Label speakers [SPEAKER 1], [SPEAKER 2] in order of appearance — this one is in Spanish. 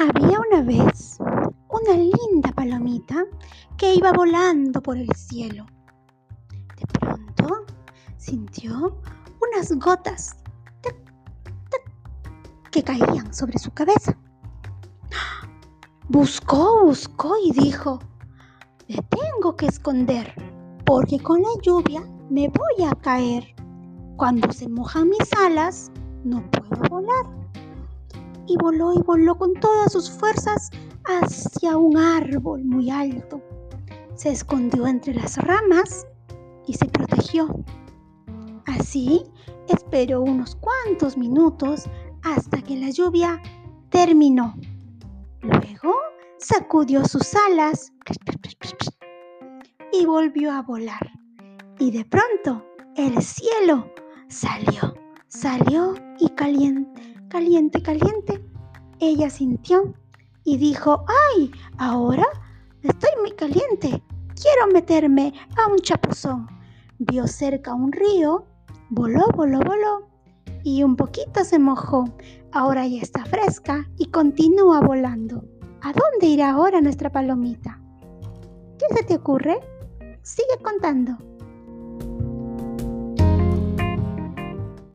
[SPEAKER 1] Había una vez una linda palomita que iba volando por el cielo. De pronto sintió unas gotas que caían sobre su cabeza. Buscó, buscó y dijo, me tengo que esconder porque con la lluvia me voy a caer. Cuando se mojan mis alas, no puedo volar y voló y voló con todas sus fuerzas hacia un árbol muy alto. Se escondió entre las ramas y se protegió. Así esperó unos cuantos minutos hasta que la lluvia terminó. Luego sacudió sus alas y volvió a volar. Y de pronto el cielo salió, salió y caliente caliente, caliente. Ella sintió y dijo, ¡ay! Ahora estoy muy caliente. Quiero meterme a un chapuzón. Vio cerca un río, voló, voló, voló y un poquito se mojó. Ahora ya está fresca y continúa volando. ¿A dónde irá ahora nuestra palomita? ¿Qué se te ocurre? Sigue contando.